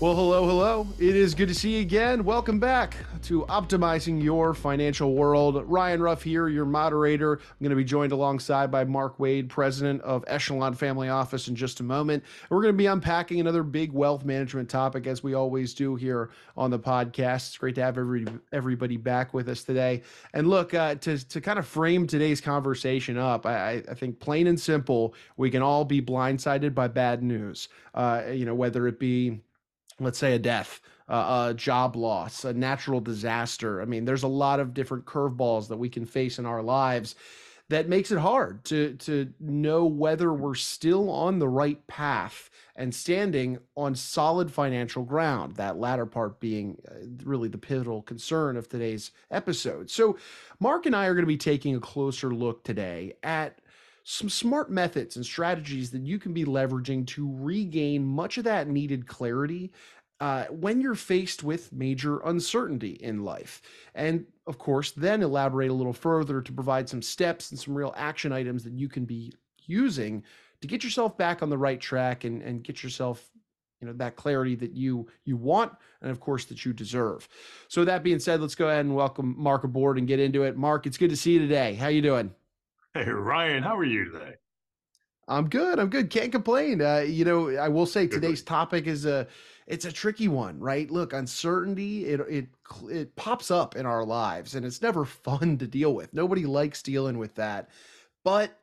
Well, hello, hello. It is good to see you again. Welcome back to Optimizing Your Financial World. Ryan Ruff here, your moderator. I'm going to be joined alongside by Mark Wade, president of Echelon Family Office, in just a moment. We're going to be unpacking another big wealth management topic, as we always do here on the podcast. It's great to have every, everybody back with us today. And look, uh, to, to kind of frame today's conversation up, I, I think plain and simple, we can all be blindsided by bad news. Uh, you know, whether it be let's say a death, uh, a job loss, a natural disaster. I mean, there's a lot of different curveballs that we can face in our lives that makes it hard to to know whether we're still on the right path and standing on solid financial ground that latter part being uh, really the pivotal concern of today's episode so mark and i are going to be taking a closer look today at some smart methods and strategies that you can be leveraging to regain much of that needed clarity uh, when you're faced with major uncertainty in life. And of course, then elaborate a little further to provide some steps and some real action items that you can be using to get yourself back on the right track and, and get yourself you know that clarity that you you want and of course that you deserve so that being said let's go ahead and welcome mark aboard and get into it mark it's good to see you today how you doing Hey, Ryan, how are you today? I'm good. I'm good. Can't complain. Uh, you know, I will say today's topic is a it's a tricky one, right? Look, uncertainty it it it pops up in our lives, and it's never fun to deal with. Nobody likes dealing with that, but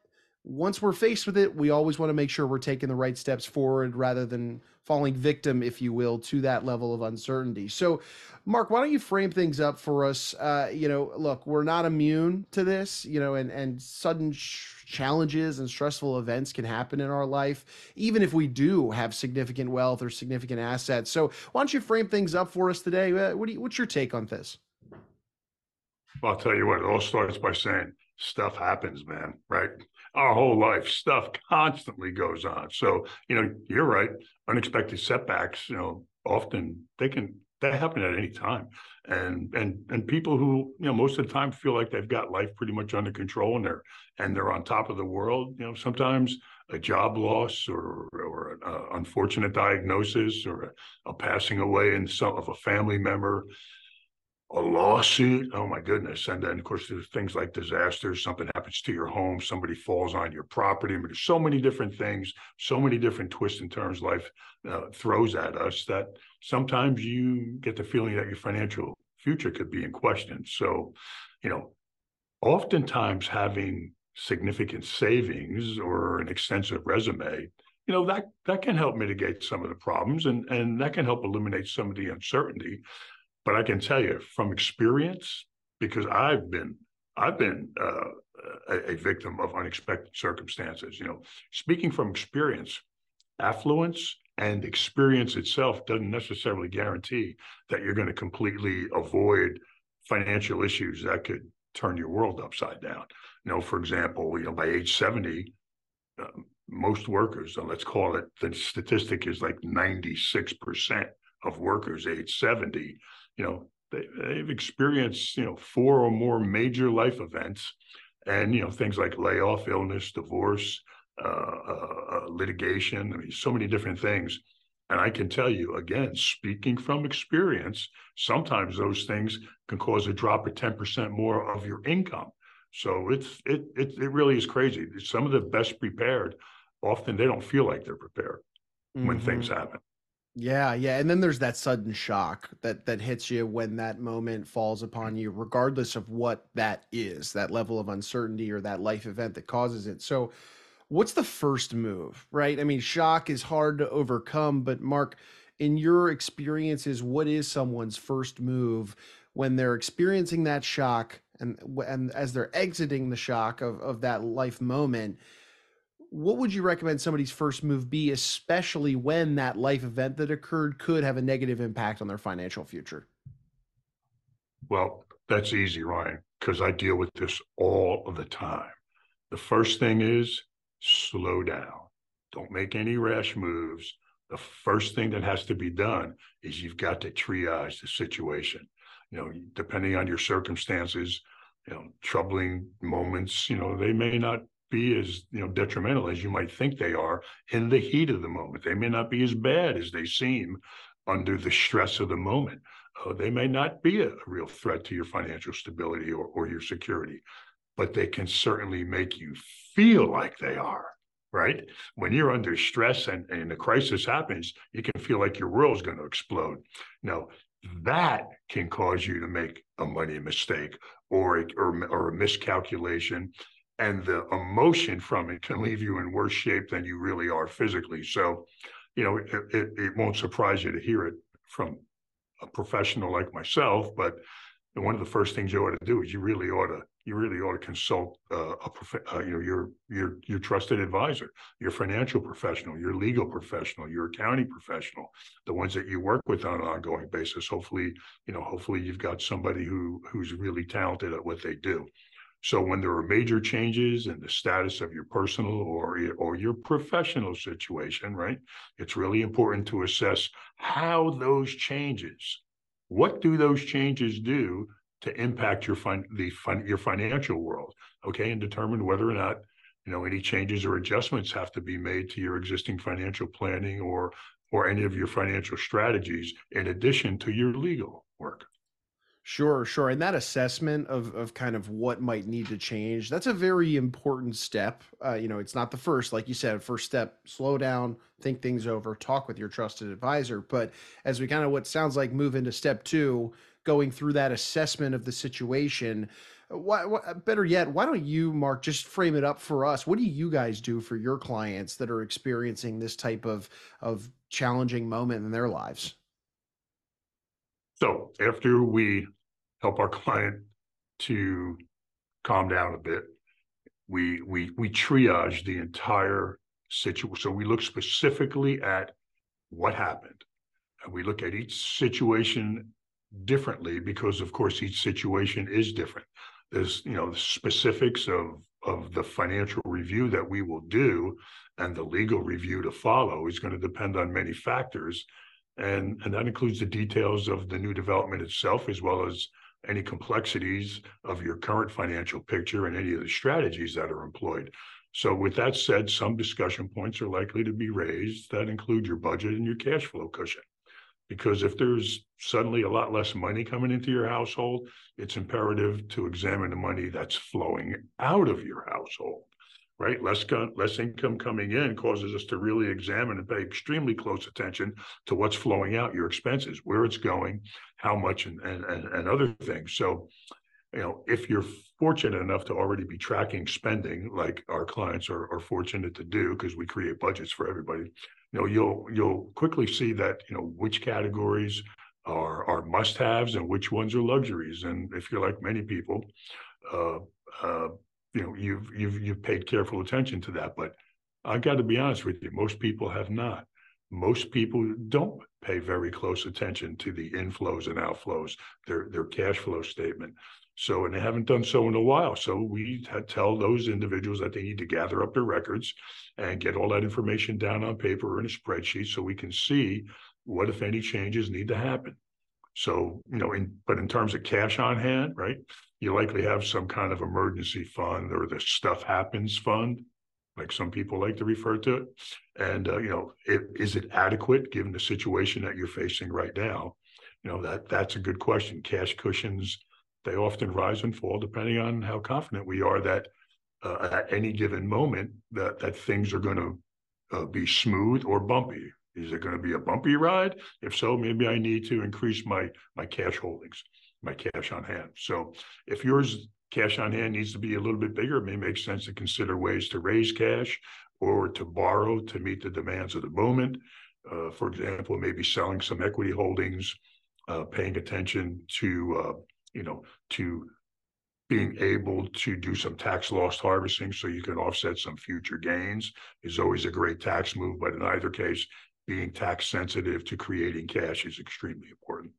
once we're faced with it, we always want to make sure we're taking the right steps forward rather than falling victim, if you will, to that level of uncertainty. So, Mark, why don't you frame things up for us? Uh, you know, look, we're not immune to this, you know, and and sudden sh- challenges and stressful events can happen in our life, even if we do have significant wealth or significant assets. So, why don't you frame things up for us today? Uh, what do you, what's your take on this? Well, I'll tell you what. It all starts by saying stuff happens, man. Right? Our whole life. Stuff constantly goes on. So, you know, you're right. Unexpected setbacks, you know, often they can that happen at any time. And and and people who, you know, most of the time feel like they've got life pretty much under control and they're and they're on top of the world, you know, sometimes a job loss or or an uh, unfortunate diagnosis or a, a passing away in some of a family member a lawsuit. Oh my goodness. And then of course there's things like disasters, something happens to your home, somebody falls on your property. I mean, there's so many different things, so many different twists and turns life uh, throws at us that sometimes you get the feeling that your financial future could be in question. So, you know, oftentimes having significant savings or an extensive resume you know that that can help mitigate some of the problems and and that can help eliminate some of the uncertainty but I can tell you from experience, because I've been I've been uh, a, a, victim of unexpected circumstances. You know, speaking from experience, affluence and experience itself doesn't necessarily guarantee that you're going to completely avoid financial issues that could turn your world upside down. You know, for example, you know, by age 70, uh, most workers, and let's call it the statistic is like 96% of workers age 70 you know, they, they've experienced, you know, four or more major life events and, you know, things like layoff, illness, divorce, uh, uh, uh, litigation. I mean, so many different things. And I can tell you again, speaking from experience, sometimes those things can cause a drop of 10% more of your income. So it's it it it really is crazy. Some of the best prepared, often they don't feel like they're prepared mm-hmm. when things mm-hmm. happen. Yeah, yeah, and then there's that sudden shock that that hits you when that moment falls upon you, regardless of what that is, that level of uncertainty or that life event that causes it. So, what's the first move, right? I mean, shock is hard to overcome, but Mark, in your experiences, what is someone's first move when they're experiencing that shock and and as they're exiting the shock of of that life moment? What would you recommend somebody's first move be, especially when that life event that occurred could have a negative impact on their financial future? Well, that's easy, Ryan, because I deal with this all of the time. The first thing is slow down. Don't make any rash moves. The first thing that has to be done is you've got to triage the situation. You know, depending on your circumstances, you know, troubling moments, you know, they may not be as you know detrimental as you might think they are in the heat of the moment. They may not be as bad as they seem, under the stress of the moment. Uh, they may not be a, a, real threat to your financial stability or, or your security, but they can certainly make you feel like they are right? When you're under stress and, and a crisis happens, you can feel like your world's going to explode. Now, that can cause you to make a money mistake or, or, or a miscalculation. And the emotion from it can leave you in worse shape than you really are physically. So, you know, it, it, it won't surprise you to hear it from a professional like myself, but one of the first things you ought to do is you really ought to you really ought to consult uh, a prof- uh, you know your your your trusted advisor, your financial professional, your legal professional, your accounting professional, the ones that you work with on an ongoing basis. Hopefully, you know, hopefully you've got somebody who who's really talented at what they do. So when there are major changes in the status of your personal or or your professional situation, right? It's really important to assess how those changes what do those changes do to impact your fin- the fin- your financial world okay and determine whether or not you know any changes or adjustments have to be made to your existing financial planning or or any of your financial strategies in addition to your legal work Sure, sure. And that assessment of of kind of what might need to change, that's a very important step. Uh, you know, it's not the first, like you said, first step, slow down, think things over, talk with your trusted advisor. But as we kind of what sounds like move into step two, going through that assessment of the situation, why, why, better yet, why don't you, Mark, just frame it up for us? What do you guys do for your clients that are experiencing this type of of challenging moment in their lives? So after we help our client to calm down a bit, we we we triage the entire situation. So we look specifically at what happened, and we look at each situation differently because, of course, each situation is different. There's you know the specifics of of the financial review that we will do and the legal review to follow is going to depend on many factors and and that includes the details of the new development itself as well as any complexities of your current financial picture and any of the strategies that are employed. So with that said, some discussion points are likely to be raised that include your budget and your cash flow cushion. Because if there's suddenly a lot less money coming into your household, it's imperative to examine the money that's flowing out of your household right? Less less income coming in causes us to really examine and pay extremely close attention to what's flowing out, your expenses, where it's going, how much, and and and other things. So, you know, if you're fortunate enough to already be tracking spending, like our clients are, are fortunate to do, because we create budgets for everybody, you know, you'll you'll quickly see that you know which categories are are must-haves and which ones are luxuries. And if you're like many people, uh, uh, you know you've you've you've paid careful attention to that but i got to be honest with you most people have not. Most people don't pay very close attention to the inflows and outflows their their cash flow statement. So and they haven't done so in a while. So we tell those individuals that they need to gather up their records and get all that information down on paper or in a spreadsheet so we can see what if any changes need to happen so, you know, in but in terms of cash on hand, right? You likely have some kind of emergency fund or the stuff happens fund, like some people like to refer to it. And uh, you know, it, is it adequate given the situation that you're facing right now? You know, that that's a good question. Cash cushions, they often rise and fall depending on how confident we are that uh, at any given moment that that things are going to uh, be smooth or bumpy is it going to be a bumpy ride? If so, maybe I need to increase my my cash holdings, my cash on hand. So if yours cash on hand needs to be a little bit bigger, it may make sense to consider ways to raise cash or to borrow to meet the demands of the moment. Uh, for example, maybe selling some equity holdings, uh, paying attention to uh, you know to being able to do some tax loss harvesting so you can offset some future gains is always a great tax move. But in either case, being tax sensitive to creating cash is extremely important.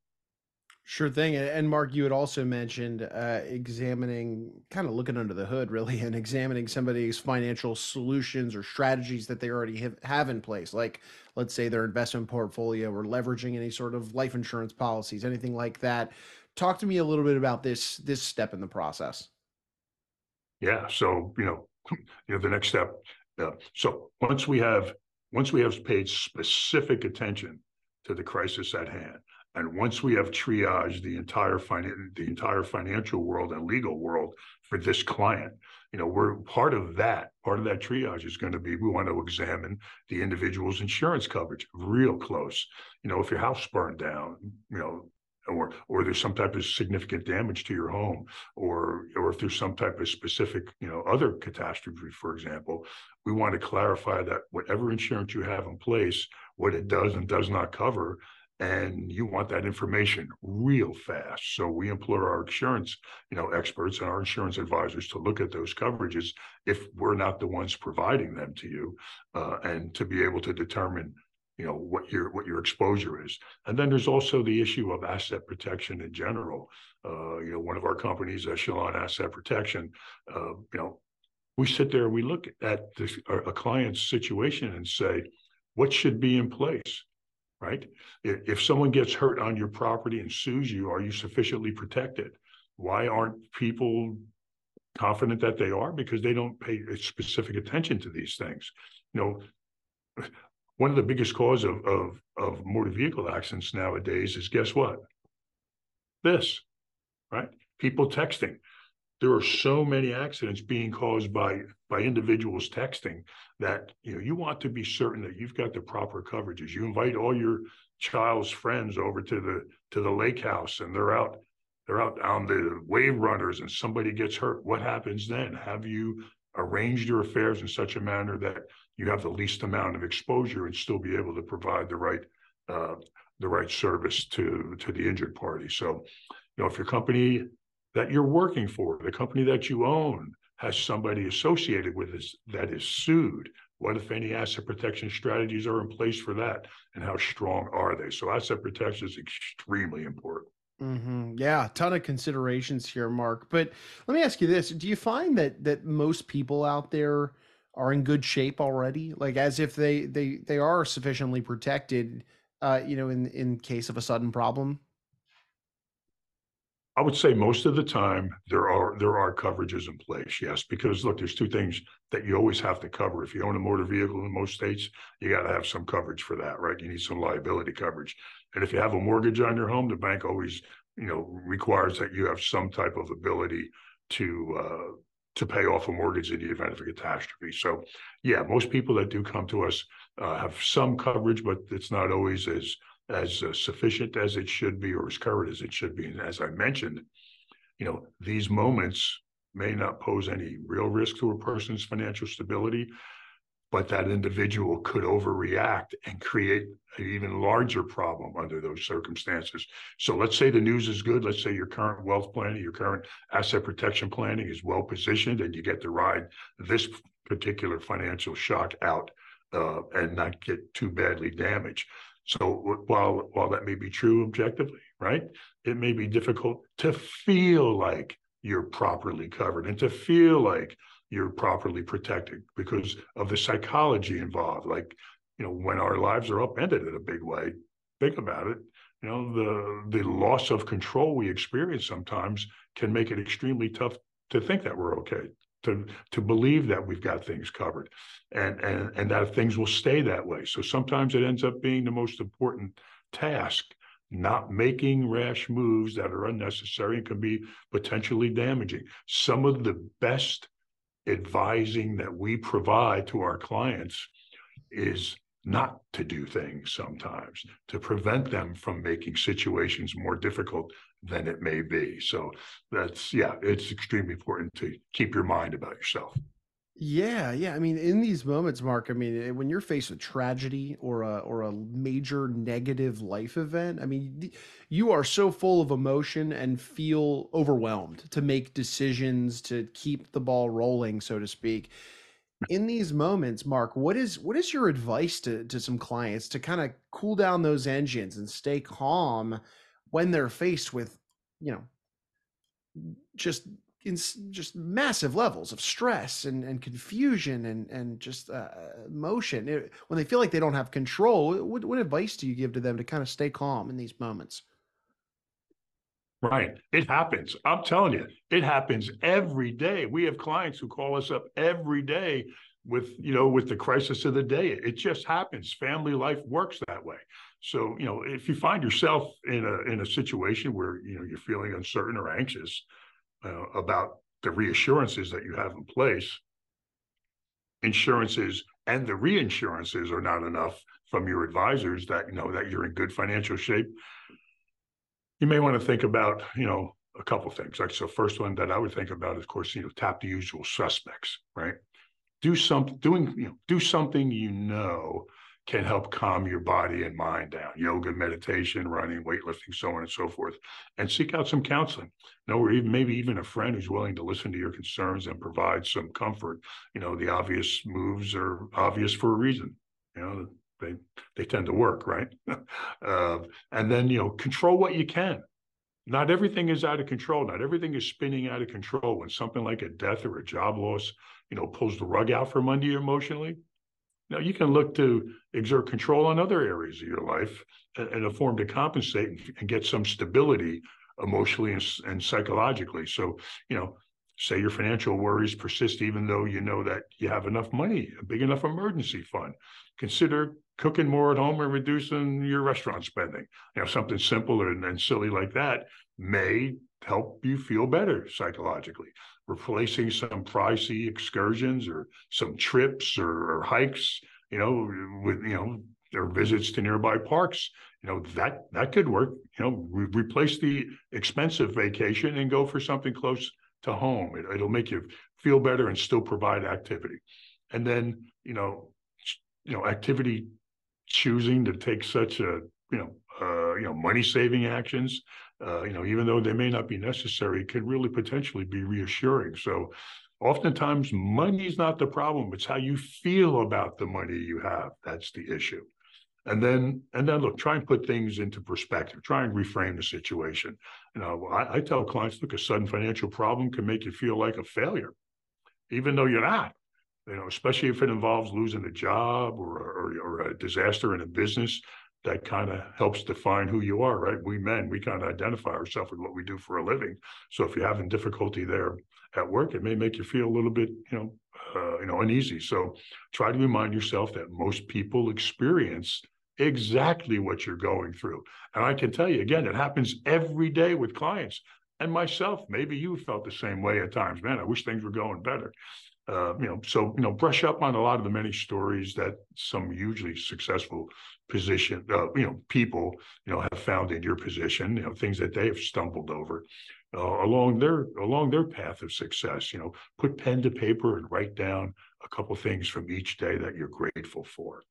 Sure thing. And Mark, you had also mentioned uh, examining, kind of looking under the hood, really, and examining somebody's financial solutions or strategies that they already have, have in place. Like, let's say their investment portfolio or leveraging any sort of life insurance policies, anything like that. Talk to me a little bit about this this step in the process. Yeah. So you know, you know, the next step. Uh, so once we have once we have paid specific attention to the crisis at hand. And once we have triaged the entire fin- the entire financial world and legal world for this client, you know, we're part of that. Part of that triage is going to be we want to examine the individual's insurance coverage real close. You know, if your house burned down, you know, or or there's some type of significant damage to your home, or or if there's some type of specific, you know, other catastrophe, for example, we want to clarify that whatever insurance you have in place, what it does and does not cover, and you want that information real fast. So we implore our insurance, you know, experts and our insurance advisors to look at those coverages if we're not the ones providing them to you, uh, and to be able to determine, you know, what your what your exposure is. And then there's also the issue of asset protection in general. Uh, you know, one of our companies, Echelon Asset Protection, uh, you know, we sit there, we look at this, a client's situation and say, what should be in place? right? If, if someone gets hurt on your property and sues you, are you sufficiently protected? Why aren't people confident that they are? Because they don't pay specific attention to these things. You know, one of the biggest cause of, of, of motor vehicle accidents nowadays is guess what? This, right? People texting there are so many accidents being caused by by individuals texting that you know you want to be certain that you've got the proper coverages you invite all your child's friends over to the to the lake house and they're out they're out on the wave runners and somebody gets hurt what happens then have you arranged your affairs in such a manner that you have the least amount of exposure and still be able to provide the right uh, the right service to to the injured party so you know if your company that you're working for, the company that you own, has somebody associated with this that is sued. What if any asset protection strategies are in place for that, and how strong are they? So asset protection is extremely important. Mm-hmm. Yeah, ton of considerations here, Mark. But let me ask you this: Do you find that that most people out there are in good shape already, like as if they they they are sufficiently protected, uh, you know, in in case of a sudden problem? I would say most of the time there are there are coverages in place, yes, because look, there's two things that you always have to cover. If you own a motor vehicle in most states, you got to have some coverage for that, right? You need some liability coverage. And if you have a mortgage on your home, the bank always, you know, requires that you have some type of ability to uh, to pay off a mortgage in the event of a catastrophe. So, yeah, most people that do come to us uh, have some coverage, but it's not always as as uh, sufficient as it should be or as current as it should be. And as I mentioned, you know, these moments may not pose any real risk to a person's financial stability, but that individual could overreact and create an even larger problem under those circumstances. So let's say the news is good. Let's say your current wealth planning, your current asset protection planning is well positioned and you get to ride this particular financial shock out uh, and not get too badly damaged. So while while that may be true objectively, right, it may be difficult to feel like you're properly covered and to feel like you're properly protected because of the psychology involved. Like, you know, when our lives are upended in a big way, think about it. You know, the the loss of control we experience sometimes can make it extremely tough to think that we're okay to to believe that we've got things covered and and and that things will stay that way so sometimes it ends up being the most important task not making rash moves that are unnecessary and can be potentially damaging some of the best advising that we provide to our clients is not to do things sometimes to prevent them from making situations more difficult than it may be. So that's, yeah, it's extremely important to keep your mind about yourself. Yeah, yeah. I mean, in these moments, Mark, I mean, eh, when you're faced with tragedy or a or a major negative life event, I mean, you are so full of emotion and feel overwhelmed to make decisions to keep the ball rolling, so to speak. In these moments, Mark, what is what is your advice to to some clients to kind of cool down those engines and stay calm when they're faced with, you know, just in just massive levels of stress and, and confusion and and just uh, emotion it, when they feel like they don't have control what, what advice do you give to them to kind of stay calm in these moments right it happens i'm telling you it happens every day we have clients who call us up every day with you know with the crisis of the day. It just happens. Family life works that way. So you know if you find yourself in a in a situation where you know you're feeling uncertain or anxious uh, about the reassurances that you have in place, insurances and the reinsurances are not enough from your advisors that you know that you're in good financial shape. You may want to think about you know a couple things. Like so, first one that I would think about, is, of course, you know, tap the usual suspects, right? Do something, doing, you know, do something you know can help calm your body and mind down. Yoga, meditation, running, weightlifting, so on and so forth, and seek out some counseling. You know, or even maybe even a friend who's willing to listen to your concerns and provide some comfort. You know, the obvious moves are obvious for a reason. You know, they they tend to work, right? uh, and then you know, control what you can not everything is out of control. Not everything is spinning out of control. When something like a death or a job loss, you know, pulls the rug out from under you emotionally, now you can look to exert control on other areas of your life in a form to compensate and, get some stability emotionally and, and psychologically. So, you know, say your financial worries persist even though you know that you have enough money, a big enough emergency fund. Consider cooking more at home and reducing your restaurant spending. You know, something simple and, and silly like that may help you feel better psychologically. Replacing some pricey excursions or some trips or, or hikes, you know, with you know, or visits to nearby parks, you know, that that could work. You know, re- replace the expensive vacation and go for something close to home. It, it'll make you feel better and still provide activity. And then, you know, you know, activity choosing to take such a you know uh, you know money saving actions uh, you know even though they may not be necessary could really potentially be reassuring. So oftentimes money is not the problem it's how you feel about the money you have that's the issue. And then and then look try and put things into perspective try and reframe the situation. You know I, I tell clients look a sudden financial problem can make you feel like a failure even though you're not. You know, especially if it involves losing a job or, or, or a disaster in a business, that kind of helps define who you are, right? We men, we kind of identify ourselves with what we do for a living. So if you're having difficulty there at work, it may make you feel a little bit, you know, uh, you know, uneasy. So try to remind yourself that most people experience exactly what you're going through. And I can tell you again, it happens every day with clients and myself. Maybe you felt the same way at times. Man, I wish things were going better uh, you know, so you know, brush up on a lot of the many stories that some hugely successful position, uh, you know, people, you know, have found in your position. You know, things that they have stumbled over uh, along their along their path of success. You know, put pen to paper and write down a couple things from each day that you're grateful for.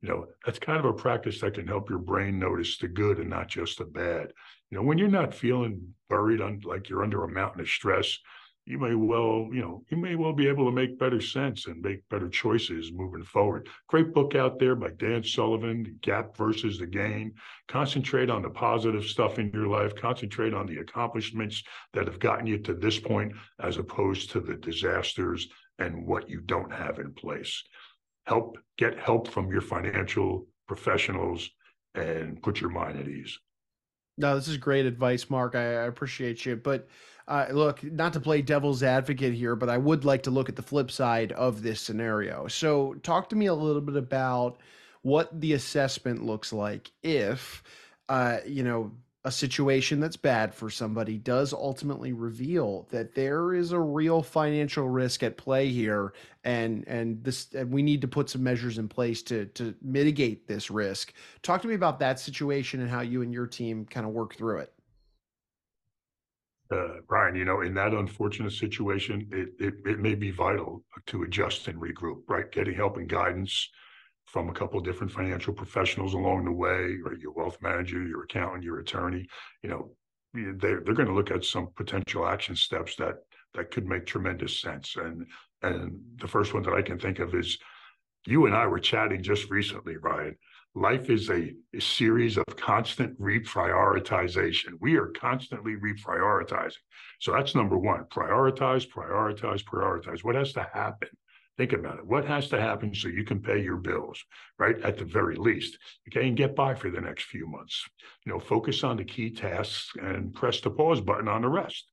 You know, that's kind of a practice that can help your brain notice the good and not just the bad. You know, when you're not feeling buried on like you're under a mountain of stress, you may well, you know, you may well be able to make better sense and make better choices moving forward. Great book out there by Dan Sullivan, The Gap versus the Gain. Concentrate on the positive stuff in your life. Concentrate on the accomplishments that have gotten you to this point, as opposed to the disasters and what you don't have in place. Help get help from your financial professionals and put your mind at ease. No, this is great advice, Mark. I, I appreciate you. But uh, look, not to play devil's advocate here, but I would like to look at the flip side of this scenario. So, talk to me a little bit about what the assessment looks like if, uh, you know, a situation that's bad for somebody does ultimately reveal that there is a real financial risk at play here and and this and we need to put some measures in place to to mitigate this risk talk to me about that situation and how you and your team kind of work through it uh, Ryan, you know, in that unfortunate situation, it, it, it may be vital to adjust and regroup, right? Getting help and guidance from a couple of different financial professionals along the way, or your wealth manager, your accountant, your attorney, you know, they're, they're going to look at some potential action steps that that could make tremendous sense. And and the first one that I can think of is you and I were chatting just recently, Ryan, life is a, a, series of constant reprioritization. We are constantly reprioritizing. So that's number one prioritize, prioritize, prioritize. What has to happen? Think about it. What has to happen so you can pay your bills, right? At the very least, okay, and get by for the next few months. You know, focus on the key tasks and press the pause button on the rest.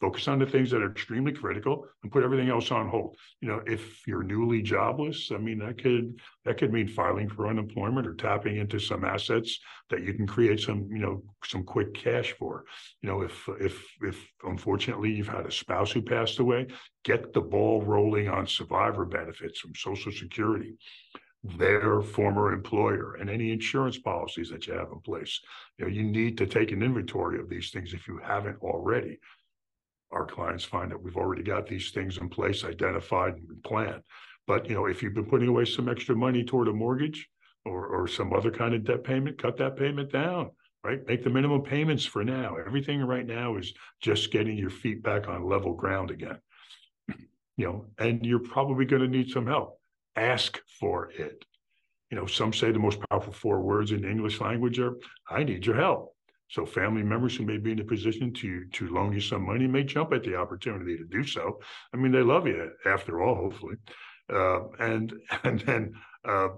Focus on the things that are extremely critical and put everything else on hold. You know, if you're newly jobless, I mean, that could that could mean filing for unemployment or tapping into some assets that you can create some, you know, some quick cash for. You know, if if if unfortunately you've had a spouse who passed away, get the ball rolling on survivor benefits from Social Security their former employer and any insurance policies that you have in place. You know, you need to take an inventory of these things if you haven't already our clients find that we've already got these things in place, identified and planned. But you know, if you've been putting away some extra money toward a mortgage or or some other kind of debt payment, cut that payment down. Right, make the minimum payments for now. Everything right now is just getting your feet back on level ground again. You know, and you're probably going to need some help. Ask for it. You know, some say the most powerful four words in the English language are, I need your help. So family members who may be in a position to to loan you some money may jump at the opportunity to do so. I mean, they love you after all, hopefully. Uh, and and then uh,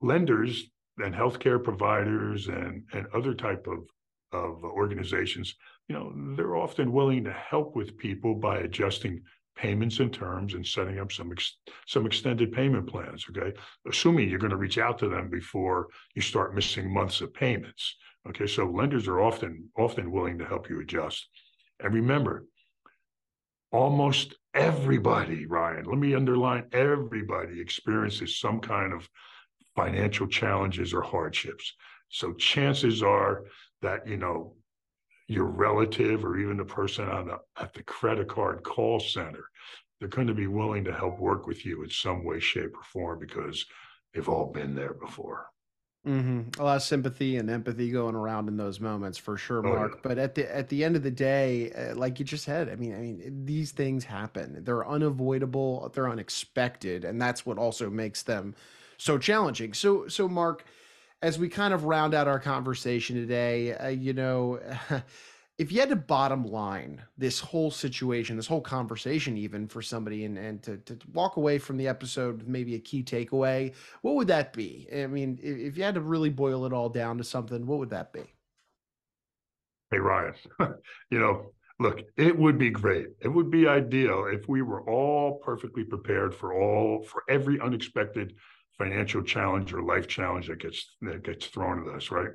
lenders and healthcare providers and and other type of of organizations, you know, they're often willing to help with people by adjusting payments and terms and setting up some ex- some extended payment plans. Okay, assuming you're going to reach out to them before you start missing months of payments. Okay, so lenders are often often willing to help you adjust. And remember, almost everybody, Ryan, let me underline everybody experiences some kind of financial challenges or hardships. So chances are that, you know, your relative or even the person on the, at the credit card call center, they're going to be willing to help work with you in some way, shape, or form because they've all been there before. Mm-hmm. A lot of sympathy and empathy going around in those moments for sure, Mark. Oh, yeah. But at the at the end of the day, uh, like you just said, I mean, I mean, these things happen. They're unavoidable. They're unexpected, and that's what also makes them so challenging. So, so Mark, as we kind of round out our conversation today, uh, you know. if you had to bottom line this whole situation, this whole conversation, even for somebody, and, and to, to walk away from the episode with maybe a key takeaway, what would that be? I mean, if, if you had to really boil it all down to something, what would that be? Hey, Ryan, you know, look, it would be great. It would be ideal if we were all perfectly prepared for all, for every unexpected financial challenge or life challenge that gets that gets thrown at us, right?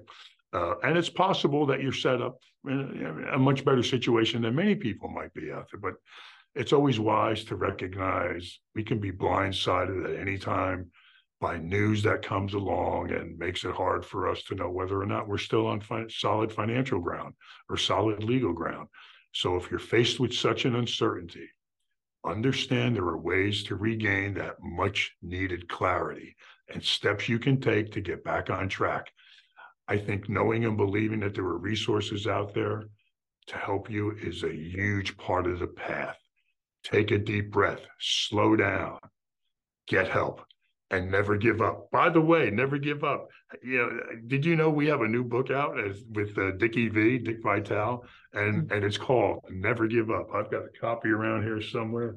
Uh, and it's possible that you're set up in a, a much better situation than many people might be out there. But it's always wise to recognize we can be blindsided at any time by news that comes along and makes it hard for us to know whether or not we're still on fi- solid financial ground or solid legal ground. So if you're faced with such an uncertainty, understand there are ways to regain that much needed clarity and steps you can take to get back on track I think knowing and believing that there are resources out there to help you is a huge part of the path. Take a deep breath, slow down, get help, and never give up. By the way, never give up. You know, did you know we have a new book out as, with uh, Dickie V, Dick Vitale, and mm-hmm. and it's called Never Give Up. I've got a copy around here somewhere.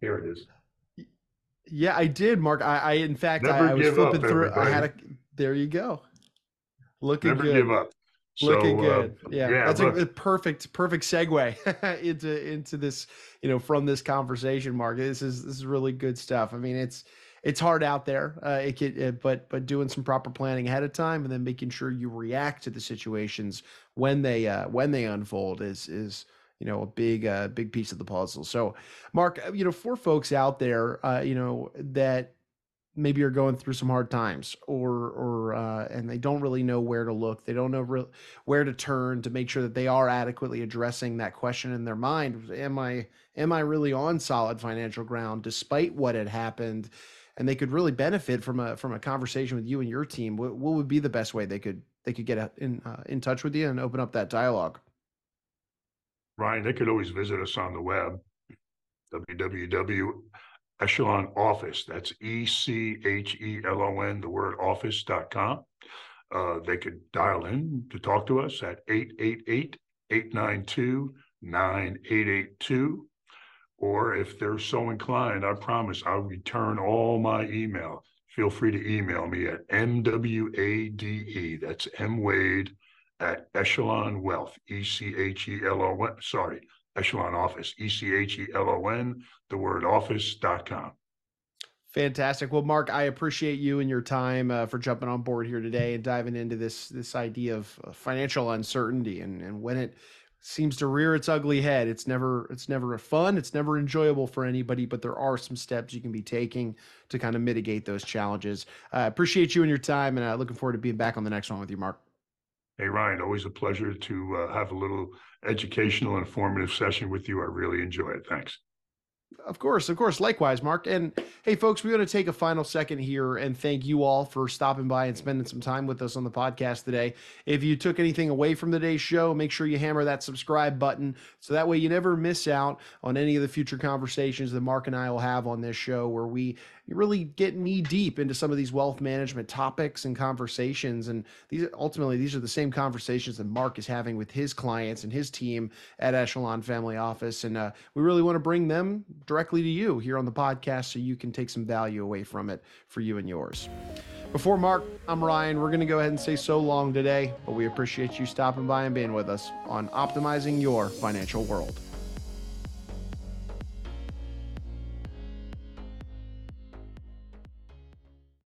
Here it is. Yeah, I did, Mark. I, I in fact, I, I, was flipping up, through. Everybody. I had a. There you go. Looking Never good. give up. Looking so, good. Uh, yeah. yeah. That's look, a perfect, perfect segue into into this, you know, from this conversation, Mark. This is this is really good stuff. I mean, it's it's hard out there. Uh, it could, uh, but but doing some proper planning ahead of time and then making sure you react to the situations when they uh, when they unfold is is you know a big uh, big piece of the puzzle. So, Mark, uh, you know, for folks out there, uh, you know that maybe are going through some hard times or or uh, and they don't really know where to look they don't know re- where to turn to make sure that they are adequately addressing that question in their mind am i am i really on solid financial ground despite what had happened and they could really benefit from a from a conversation with you and your team what, what would be the best way they could they could get in uh, in touch with you and open up that dialogue ryan they could always visit us on the web www Echelon Office. That's E C H E L O N, the word office.com. Uh, they could dial in to talk to us at 888 892 9882. Or if they're so inclined, I promise I'll return all my email. Feel free to email me at MWADE. That's M Wade at Echelon Wealth, E C H E L O N. Sorry, Echelon Office, E C H E L O N, the word office.com. Fantastic. Well, Mark, I appreciate you and your time uh, for jumping on board here today and diving into this this idea of uh, financial uncertainty and and when it seems to rear its ugly head. It's never it's never fun. It's never enjoyable for anybody. But there are some steps you can be taking to kind of mitigate those challenges. I uh, appreciate you and your time, and uh, looking forward to being back on the next one with you, Mark. Hey Ryan, always a pleasure to uh, have a little educational, informative session with you. I really enjoy it. Thanks. Of course, of course. Likewise, Mark. And hey, folks, we want to take a final second here and thank you all for stopping by and spending some time with us on the podcast today. If you took anything away from today's show, make sure you hammer that subscribe button so that way you never miss out on any of the future conversations that Mark and I will have on this show where we really get knee deep into some of these wealth management topics and conversations. And these ultimately, these are the same conversations that Mark is having with his clients and his team at Echelon Family Office. And uh, we really want to bring them directly to you here on the podcast so you can take some value away from it for you and yours. Before Mark, I'm Ryan. We're going to go ahead and say so long today, but we appreciate you stopping by and being with us on optimizing your financial world.